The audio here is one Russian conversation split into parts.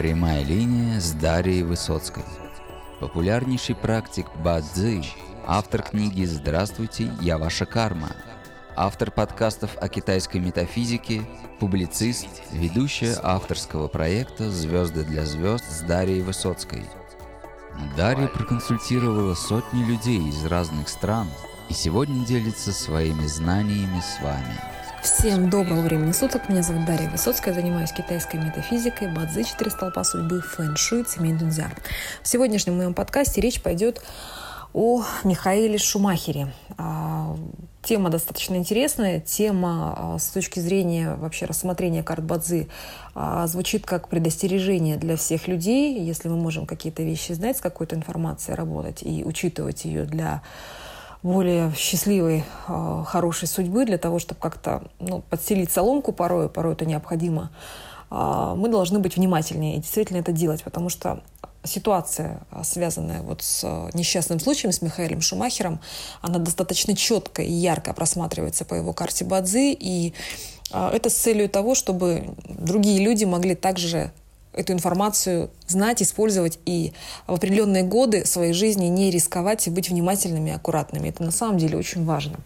Прямая линия с Дарьей Высоцкой. Популярнейший практик Бадзи, автор книги «Здравствуйте, я ваша карма», автор подкастов о китайской метафизике, публицист, ведущая авторского проекта «Звезды для звезд» с Дарьей Высоцкой. Дарья проконсультировала сотни людей из разных стран и сегодня делится своими знаниями с вами – Всем доброго времени суток. Меня зовут Дарья Высоцкая. Занимаюсь китайской метафизикой, бадзи, четыре столпа судьбы, фэн-шуй, цемень дунзя. В сегодняшнем моем подкасте речь пойдет о Михаиле Шумахере. А, тема достаточно интересная. Тема а, с точки зрения вообще рассмотрения карт Бадзи а, звучит как предостережение для всех людей. Если мы можем какие-то вещи знать, с какой-то информацией работать и учитывать ее для более счастливой, а, хорошей судьбы, для того, чтобы как-то ну, подселить соломку порой, порой это необходимо, а, мы должны быть внимательнее и действительно это делать, потому что ситуация, а, связанная вот с несчастным случаем с Михаилом Шумахером, она достаточно четко и ярко просматривается по его карте Бадзи, и это с целью того, чтобы другие люди могли также эту информацию знать, использовать и в определенные годы своей жизни не рисковать и быть внимательными и аккуратными. Это на самом деле очень важно.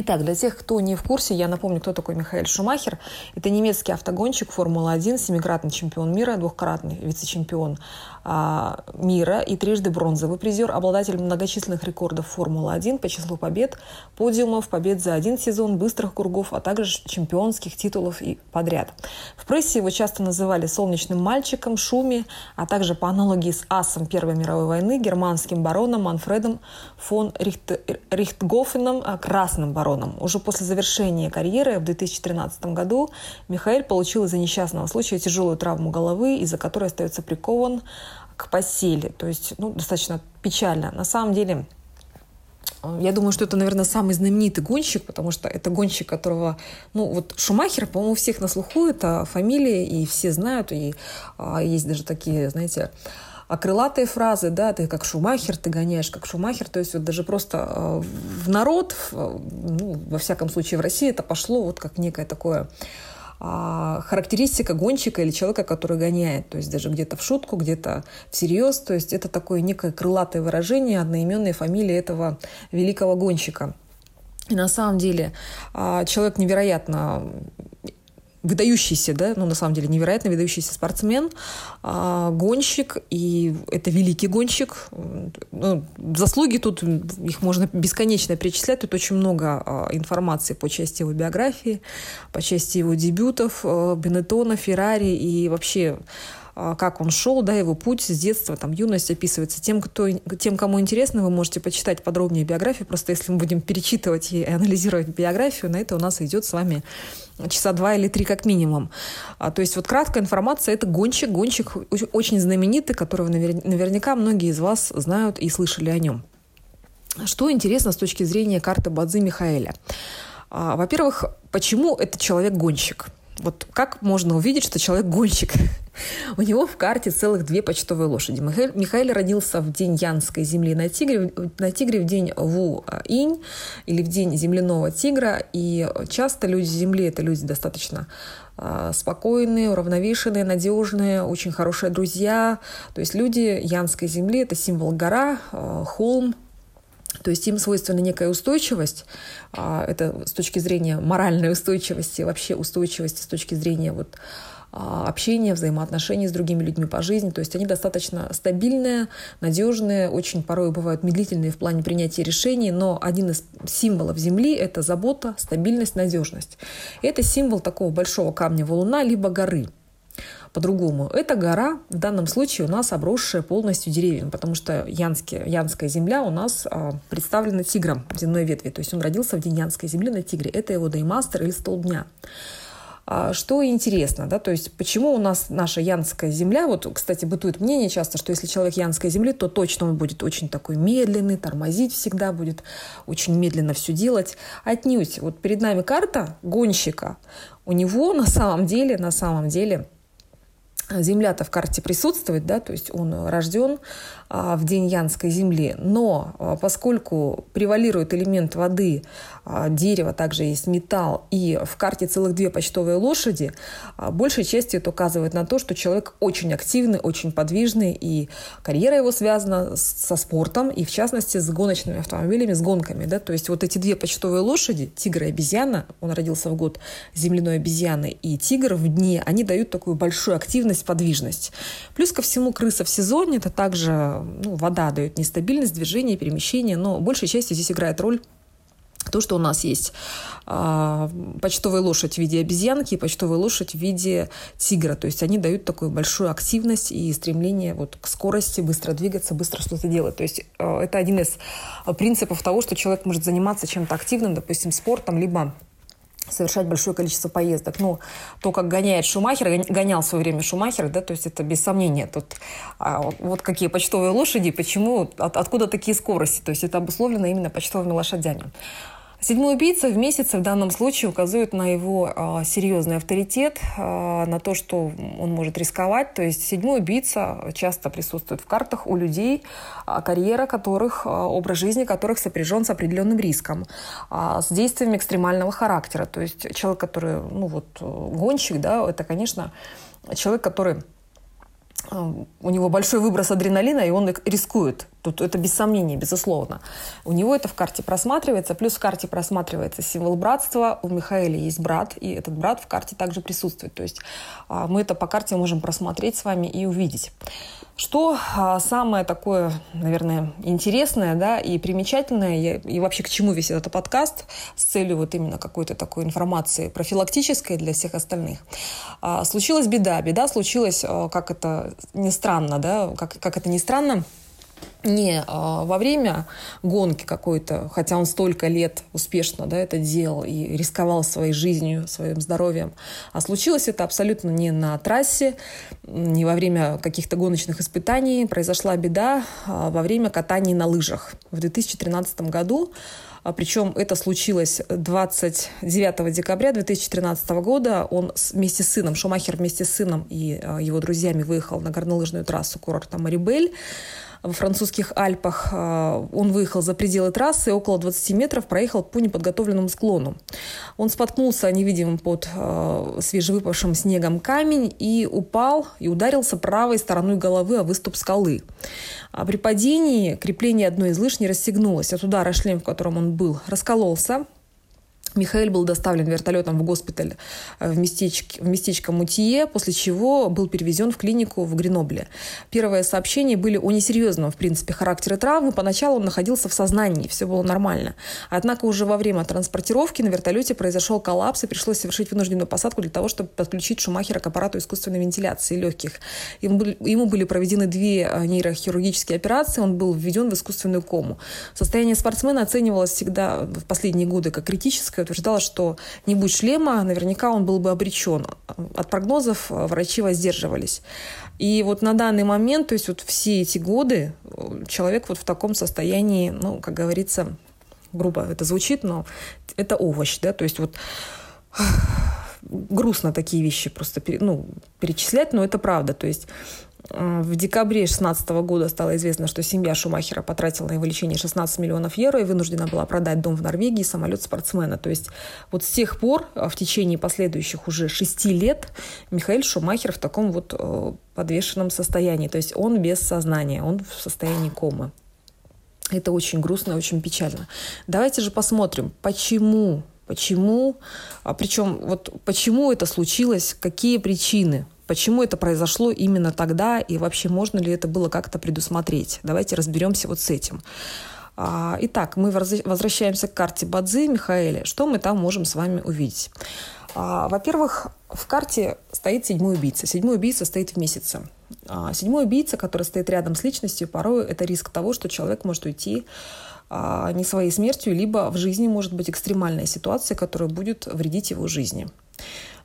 Итак, для тех, кто не в курсе, я напомню, кто такой Михаил Шумахер. Это немецкий автогонщик Формулы-1, семикратный чемпион мира, двухкратный вице-чемпион мира и трижды бронзовый призер, обладатель многочисленных рекордов Формулы-1 по числу побед, подиумов, побед за один сезон, быстрых кругов, а также чемпионских титулов и подряд. В прессе его часто называли «солнечным мальчиком», «шуми», а также по аналогии с асом Первой мировой войны, германским бароном Манфредом фон Рихт... Рихтгофеном, а, красным бароном. Уже после завершения карьеры в 2013 году Михаил получил из-за несчастного случая тяжелую травму головы, из-за которой остается прикован к постели. То есть, ну, достаточно печально. На самом деле, э, я думаю, что это, наверное, самый знаменитый гонщик, потому что это гонщик, которого, ну, вот Шумахер, по-моему, всех на слуху, это фамилия, и все знают, и а, есть даже такие, знаете, а крылатые фразы, да, ты как Шумахер, ты гоняешь как Шумахер, то есть вот даже просто э, в народ, в, ну, во всяком случае в России это пошло вот как некое такое а, характеристика гонщика или человека, который гоняет. То есть даже где-то в шутку, где-то всерьез. То есть это такое некое крылатое выражение одноименной фамилии этого великого гонщика. И на самом деле а, человек невероятно выдающийся, да, ну, на самом деле, невероятно выдающийся спортсмен, а, гонщик, и это великий гонщик. Ну, заслуги тут, их можно бесконечно перечислять, тут очень много а, информации по части его биографии, по части его дебютов, а, Бенетона, Феррари и вообще как он шел, да, его путь с детства, там, юность описывается. Тем, кто, тем, кому интересно, вы можете почитать подробнее биографию. Просто если мы будем перечитывать и анализировать биографию, на это у нас идет с вами часа два или три как минимум. А, то есть вот краткая информация – это гонщик, гонщик очень знаменитый, которого наверняка многие из вас знают и слышали о нем. Что интересно с точки зрения карты Бадзи Михаэля? А, во-первых, почему этот человек гонщик? Вот как можно увидеть, что человек гонщик? У него в карте целых две почтовые лошади. Михаил, Михаил родился в день Янской земли на Тигре, на Тигре в день Ву-Инь или в день земляного тигра. И часто люди Земли – это люди достаточно а, спокойные, уравновешенные, надежные, очень хорошие друзья. То есть люди Янской земли – это символ гора, а, холм, то есть им свойственна некая устойчивость, а, это с точки зрения моральной устойчивости, вообще устойчивости с точки зрения вот а, общения, взаимоотношений с другими людьми по жизни. То есть они достаточно стабильные, надежные, очень порой бывают медлительные в плане принятия решений, но один из символов Земли – это забота, стабильность, надежность. Это символ такого большого камня валуна либо горы – по-другому. Эта гора в данном случае у нас обросшая полностью деревьями, потому что Янские, Янская земля у нас а, представлена тигром земной ветви. То есть он родился в день Янской земли на тигре. Это его даймастер или столб дня. А, что интересно, да, то есть почему у нас наша янская земля, вот, кстати, бытует мнение часто, что если человек янской земли, то точно он будет очень такой медленный, тормозить всегда будет, очень медленно все делать. Отнюдь, вот перед нами карта гонщика, у него на самом деле, на самом деле Земля-то в карте присутствует, да, то есть он рожден а, в день Янской земли, но а, поскольку превалирует элемент воды, а, дерево, также есть металл, и в карте целых две почтовые лошади, а, большей частью это указывает на то, что человек очень активный, очень подвижный, и карьера его связана со спортом, и в частности с гоночными автомобилями, с гонками, да, то есть вот эти две почтовые лошади, тигр и обезьяна, он родился в год земляной обезьяны, и тигр в дне, они дают такую большую активность стабильность, подвижность. Плюс ко всему крыса в сезоне, это также ну, вода дает нестабильность, движение, перемещение, но большей частью здесь играет роль то, что у нас есть э, почтовая лошадь в виде обезьянки и почтовая лошадь в виде тигра. То есть они дают такую большую активность и стремление вот к скорости, быстро двигаться, быстро что-то делать. То есть э, это один из принципов того, что человек может заниматься чем-то активным, допустим, спортом, либо совершать большое количество поездок. Ну, то, как гоняет Шумахер, гонял в свое время Шумахер, да, то есть это без сомнения. Тут а, вот какие почтовые лошади, почему, от, откуда такие скорости. То есть это обусловлено именно почтовыми лошадями. Седьмой убийца в месяце в данном случае указывает на его э, серьезный авторитет, э, на то, что он может рисковать. То есть седьмой убийца часто присутствует в картах у людей, э, карьера которых, э, образ жизни которых сопряжен с определенным риском, э, с действиями экстремального характера. То есть человек, который, ну вот, гонщик, да, это, конечно, человек, который у него большой выброс адреналина, и он рискует. Тут это без сомнения, безусловно. У него это в карте просматривается, плюс в карте просматривается символ братства. У Михаила есть брат, и этот брат в карте также присутствует. То есть а, мы это по карте можем просмотреть с вами и увидеть. Что а, самое такое, наверное, интересное да, и примечательное, и вообще к чему весь этот подкаст, с целью вот именно какой-то такой информации профилактической для всех остальных. А, случилась беда. Беда случилась, как это ни странно, да, как, как это ни странно, не а, во время гонки какой-то, хотя он столько лет успешно да, это делал и рисковал своей жизнью, своим здоровьем, а случилось это абсолютно не на трассе, не во время каких-то гоночных испытаний. Произошла беда а, во время катания на лыжах. В 2013 году а, причем это случилось 29 декабря 2013 года. Он вместе с сыном, Шумахер вместе с сыном и его друзьями выехал на горнолыжную трассу курорта Марибель во французских Альпах. А, он выехал за пределы трассы, около 20 метров проехал по неподготовленному склону. Он споткнулся невидимым под а, свежевыпавшим снегом камень и упал и ударился правой стороной головы о выступ скалы. А при падении крепление одной из лыж не расстегнулось. От удара шлем, в котором он был, раскололся. Михаил был доставлен вертолетом в госпиталь э, в местечко, в местечко Мутие, после чего был перевезен в клинику в Гренобле. Первые сообщения были о несерьезном, в принципе, характере травмы. Поначалу он находился в сознании, все было нормально. Однако уже во время транспортировки на вертолете произошел коллапс, и пришлось совершить вынужденную посадку для того, чтобы подключить Шумахера к аппарату искусственной вентиляции легких. Ему были, проведены две э, нейрохирургические операции, он был введен в искусственную кому. Состояние спортсмена оценивалось всегда в последние годы как критическое, утверждала, что не будь шлема, наверняка он был бы обречен. От прогнозов э, врачи воздерживались. И вот на данный момент, то есть вот все эти годы, э, человек вот в таком состоянии, ну, как говорится, грубо это звучит, но это овощ, да, то есть вот грустно такие вещи просто ну, перечислять, но это правда. То есть в декабре 2016 года стало известно, что семья Шумахера потратила на его лечение 16 миллионов евро и вынуждена была продать дом в Норвегии и самолет спортсмена. То есть вот с тех пор, э, в течение последующих уже шести лет, Михаил Шумахер в таком вот э, подвешенном состоянии. То есть он без сознания, он в состоянии комы. Это очень грустно и очень печально. Давайте же посмотрим, почему, почему, а причем вот почему это случилось, какие причины Почему это произошло именно тогда и вообще можно ли это было как-то предусмотреть? Давайте разберемся вот с этим. А, итак, мы возвращаемся к карте Бадзи Михаэля. Что мы там можем с вами увидеть? А, во-первых, в карте стоит седьмой убийца. Седьмой убийца стоит в месяце. А, седьмой убийца, который стоит рядом с личностью, порой это риск того, что человек может уйти не своей смертью, либо в жизни может быть экстремальная ситуация, которая будет вредить его жизни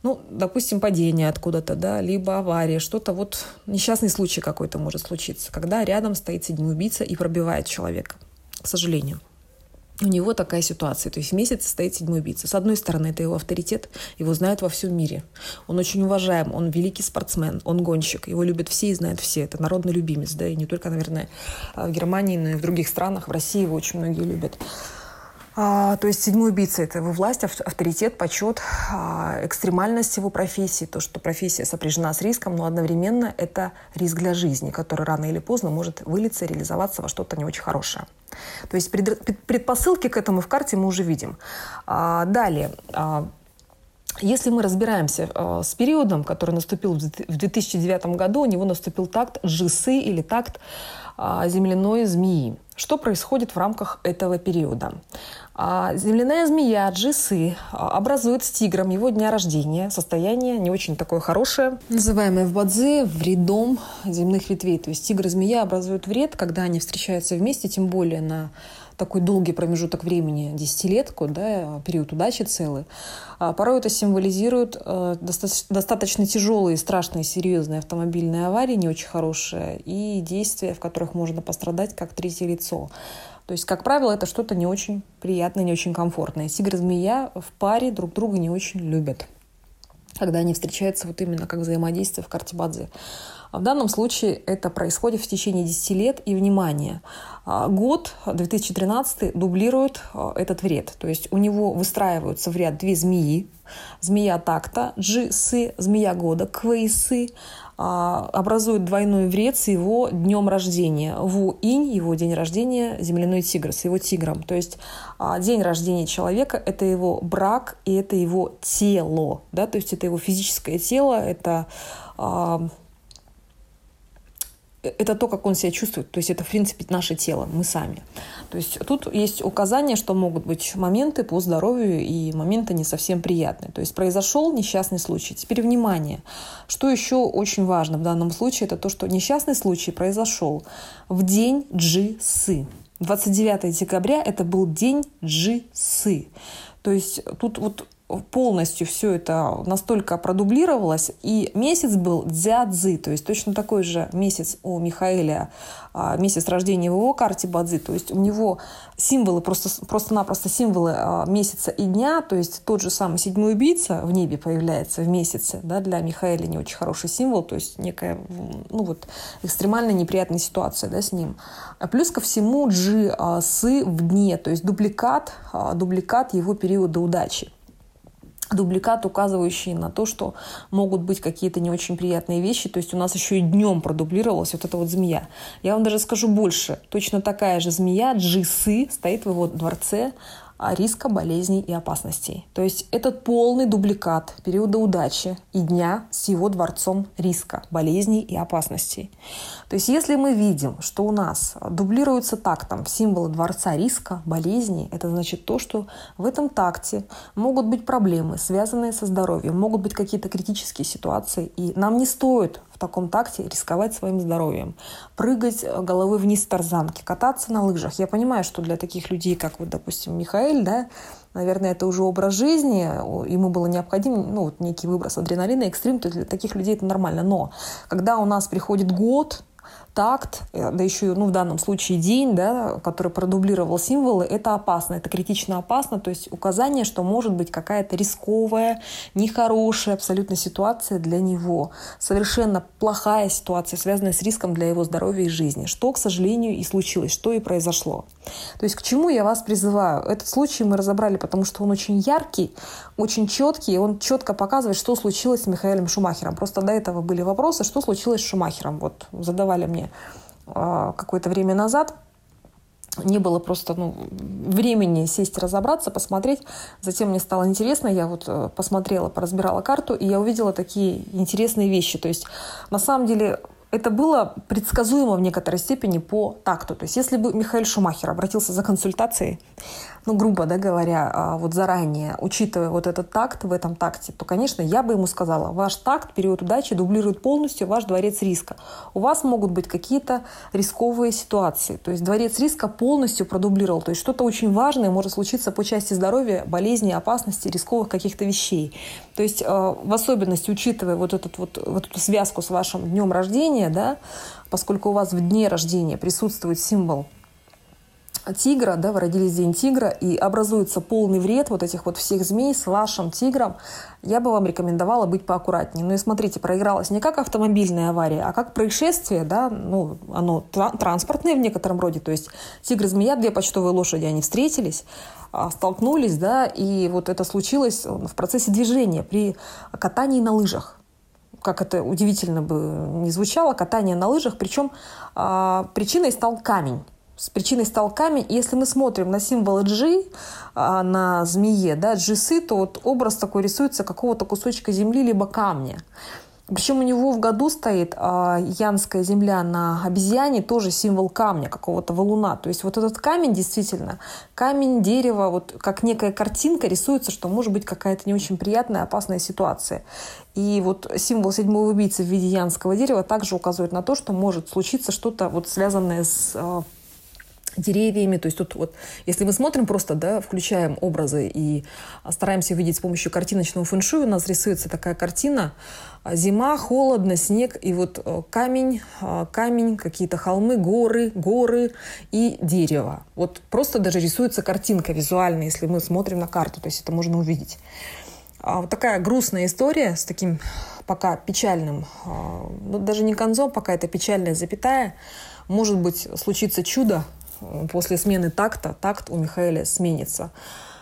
ну, допустим, падение откуда-то, да, либо авария, что-то вот, несчастный случай какой-то может случиться, когда рядом стоит седьмой убийца и пробивает человека, к сожалению. у него такая ситуация. То есть в месяц стоит седьмой убийца. С одной стороны, это его авторитет, его знают во всем мире. Он очень уважаем, он великий спортсмен, он гонщик, его любят все и знают все. Это народный любимец, да, и не только, наверное, в Германии, но и в других странах. В России его очень многие любят. А, то есть седьмой убийца – это его власть, авторитет, почет, а, экстремальность его профессии, то, что профессия сопряжена с риском, но одновременно это риск для жизни, который рано или поздно может вылиться, реализоваться во что-то не очень хорошее. То есть предпосылки к этому в карте мы уже видим. А, далее. А, если мы разбираемся э, с периодом, который наступил в 2009 году, у него наступил такт джисы или такт э, земляной змеи. Что происходит в рамках этого периода? А земляная змея Джисы а, образует с тигром его дня рождения. Состояние не очень такое хорошее, называемое в Бадзе вредом земных ветвей. То есть тигр и змея образуют вред, когда они встречаются вместе, тем более на такой долгий промежуток времени, десятилетку, да, период удачи целый. А порой это символизирует э, достаточно тяжелые, страшные, серьезные автомобильные аварии, не очень хорошие, и действия, в которых можно пострадать как третье лицо. То есть, как правило, это что-то не очень приятное, не очень комфортное. Тигр и змея в паре друг друга не очень любят, когда они встречаются вот именно как взаимодействие в карте Бадзи. А в данном случае это происходит в течение 10 лет. И, внимание, а, год 2013 дублирует а, этот вред. То есть у него выстраиваются в ряд две змеи. Змея такта, джи-сы, змея года, квейсы, образуют двойной вред с его днем рождения. Ву инь, его день рождения, земляной тигр, с его тигром. То есть день рождения человека – это его брак и это его тело. Да? То есть это его физическое тело, это это то, как он себя чувствует. То есть это, в принципе, наше тело, мы сами. То есть тут есть указание, что могут быть моменты по здоровью и моменты не совсем приятные. То есть произошел несчастный случай. Теперь внимание. Что еще очень важно в данном случае, это то, что несчастный случай произошел в день Джи-Сы. 29 декабря это был день Джи-Сы. То есть тут вот полностью все это настолько продублировалось. И месяц был дзядзы, то есть точно такой же месяц у Михаэля, а, месяц рождения в его карте бадзи. То есть у него символы, просто, просто-напросто символы а, месяца и дня, то есть тот же самый седьмой убийца в небе появляется в месяце, да, для Михаэля не очень хороший символ, то есть некая, ну вот, экстремально неприятная ситуация, да, с ним. А плюс ко всему джи сы в дне, то есть дубликат, дубликат его периода удачи дубликат, указывающий на то, что могут быть какие-то не очень приятные вещи. То есть у нас еще и днем продублировалась вот эта вот змея. Я вам даже скажу больше. Точно такая же змея, джисы, стоит в его дворце риска, болезней и опасностей. То есть это полный дубликат периода удачи и дня с его дворцом риска, болезней и опасностей. То есть если мы видим, что у нас дублируются тактом символы дворца риска, болезней, это значит то, что в этом такте могут быть проблемы, связанные со здоровьем, могут быть какие-то критические ситуации, и нам не стоит в таком такте рисковать своим здоровьем, прыгать головой вниз тарзанки, кататься на лыжах. Я понимаю, что для таких людей, как вот, допустим, Михаил, да, наверное, это уже образ жизни, ему было необходим ну, вот некий выброс адреналина, экстрим, то для таких людей это нормально. Но когда у нас приходит год, такт, э, да еще ну, в данном случае день, да, который продублировал символы, это опасно, это критично опасно, то есть указание, что может быть какая-то рисковая, нехорошая абсолютно ситуация для него, совершенно плохая ситуация, связанная с риском для его здоровья и жизни, что, к сожалению, и случилось, что и произошло. То есть к чему я вас призываю? Этот случай мы разобрали, потому что он очень яркий, очень четкий, и он четко показывает, что случилось с Михаилом Шумахером. Просто до этого были вопросы, что случилось с Шумахером. Вот задавали мне а, какое-то время назад. Не было просто ну, времени сесть разобраться, посмотреть. Затем мне стало интересно, я вот э, посмотрела, поразбирала карту, и я увидела такие интересные вещи. То есть, на самом деле, это было предсказуемо в некоторой степени по такту. То есть если бы Михаил Шумахер обратился за консультацией, ну, грубо да, говоря, а, вот заранее, учитывая вот этот такт в этом такте, то, конечно, я бы ему сказала, ваш такт, период удачи дублирует полностью ваш дворец риска. У вас могут быть какие-то рисковые ситуации. То есть дворец риска полностью продублировал. То есть что-то очень важное может случиться по части здоровья, болезней, опасности, рисковых каких-то вещей. То есть а, в особенности, учитывая вот, этот вот, вот эту связку с вашим днем рождения, да, поскольку у вас в дне рождения присутствует символ тигра, да, родились день тигра, и образуется полный вред вот этих вот всех змей с вашим тигром, я бы вам рекомендовала быть поаккуратнее. Ну и смотрите, проигралась не как автомобильная авария, а как происшествие, да, ну, оно транспортное в некотором роде, то есть тигр и змея, две почтовые лошади, они встретились, а, столкнулись, да, и вот это случилось в процессе движения при катании на лыжах. Как это удивительно бы не звучало, катание на лыжах, причем а, причиной стал камень с причиной стал камень. И если мы смотрим на символ G, а, на змее, да, джисы, то вот образ такой рисуется какого-то кусочка земли либо камня. Причем у него в году стоит а, янская земля на обезьяне, тоже символ камня, какого-то валуна. То есть вот этот камень действительно, камень, дерево, вот как некая картинка рисуется, что может быть какая-то не очень приятная, опасная ситуация. И вот символ седьмого убийцы в виде янского дерева также указывает на то, что может случиться что-то вот связанное с а, деревьями. То есть тут вот, если мы смотрим просто, да, включаем образы и стараемся видеть с помощью картиночного фэншуя, у нас рисуется такая картина. Зима, холодно, снег, и вот э, камень, э, камень, какие-то холмы, горы, горы и дерево. Вот просто даже рисуется картинка визуально, если мы смотрим на карту, то есть это можно увидеть. А вот такая грустная история с таким пока печальным, ну даже не концом, пока это печальная запятая. Может быть, случится чудо, после смены такта такт у Михаэля сменится.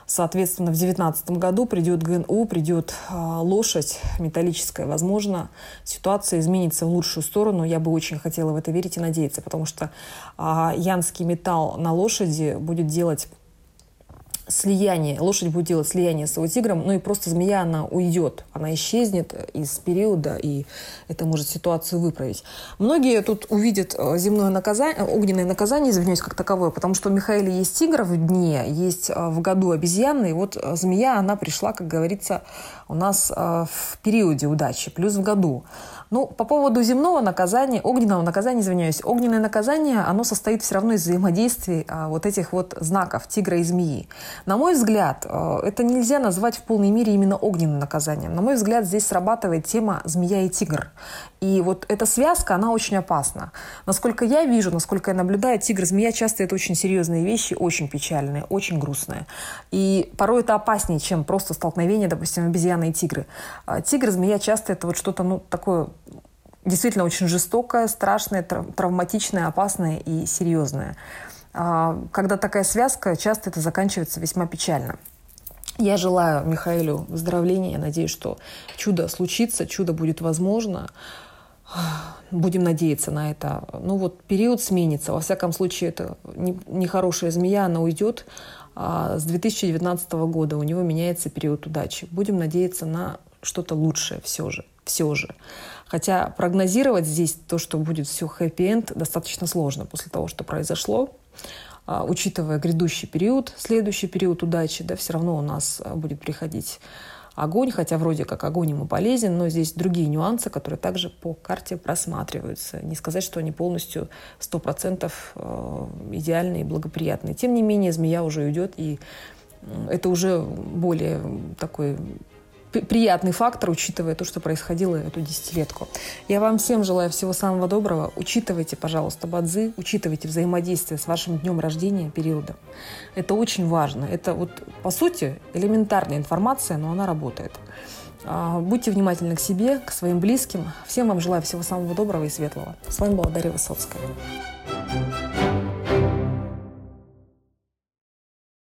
Соответственно, в 2019 году придет ГНУ, придет э, лошадь металлическая. Возможно, ситуация изменится в лучшую сторону. Я бы очень хотела в это верить и надеяться, потому что э, янский металл на лошади будет делать слияние, лошадь будет делать слияние с его тигром, ну и просто змея, она уйдет, она исчезнет из периода, и это может ситуацию выправить. Многие тут увидят э, земное наказание, огненное наказание, извиняюсь, как таковое, потому что у Михаила есть тигр в дне, есть э, в году обезьяны, и вот э, змея, она пришла, как говорится, у нас в периоде удачи, плюс в году. Ну, по поводу земного наказания, огненного наказания, извиняюсь, огненное наказание, оно состоит все равно из взаимодействий а, вот этих вот знаков тигра и змеи. На мой взгляд, а, это нельзя назвать в полной мере именно огненным наказанием. На мой взгляд, здесь срабатывает тема змея и тигр. И вот эта связка, она очень опасна. Насколько я вижу, насколько я наблюдаю, тигр змея часто это очень серьезные вещи, очень печальные, очень грустные. И порой это опаснее, чем просто столкновение, допустим, обезьяны и тигры. А, тигр, змея часто это вот что-то, ну, такое действительно очень жестокое, страшное, травматичное, опасное и серьезное. А, когда такая связка, часто это заканчивается весьма печально. Я желаю Михаилу выздоровления. Я надеюсь, что чудо случится, чудо будет возможно. Будем надеяться на это. Ну вот период сменится. Во всяком случае, это нехорошая змея, она уйдет. А с 2019 года у него меняется период удачи. Будем надеяться на что-то лучшее все же. Все же. Хотя прогнозировать здесь то, что будет все хэппи-энд, достаточно сложно после того, что произошло. А, учитывая грядущий период, следующий период удачи, да, все равно у нас а, будет приходить огонь, хотя вроде как огонь ему полезен, но здесь другие нюансы, которые также по карте просматриваются. Не сказать, что они полностью 100% а, идеальные и благоприятные. Тем не менее, змея уже уйдет, и это уже более такой приятный фактор, учитывая то, что происходило эту десятилетку. Я вам всем желаю всего самого доброго. Учитывайте, пожалуйста, бадзы, учитывайте взаимодействие с вашим днем рождения, периодом. Это очень важно. Это вот, по сути, элементарная информация, но она работает. А, будьте внимательны к себе, к своим близким. Всем вам желаю всего самого доброго и светлого. С вами была Дарья Высоцкая.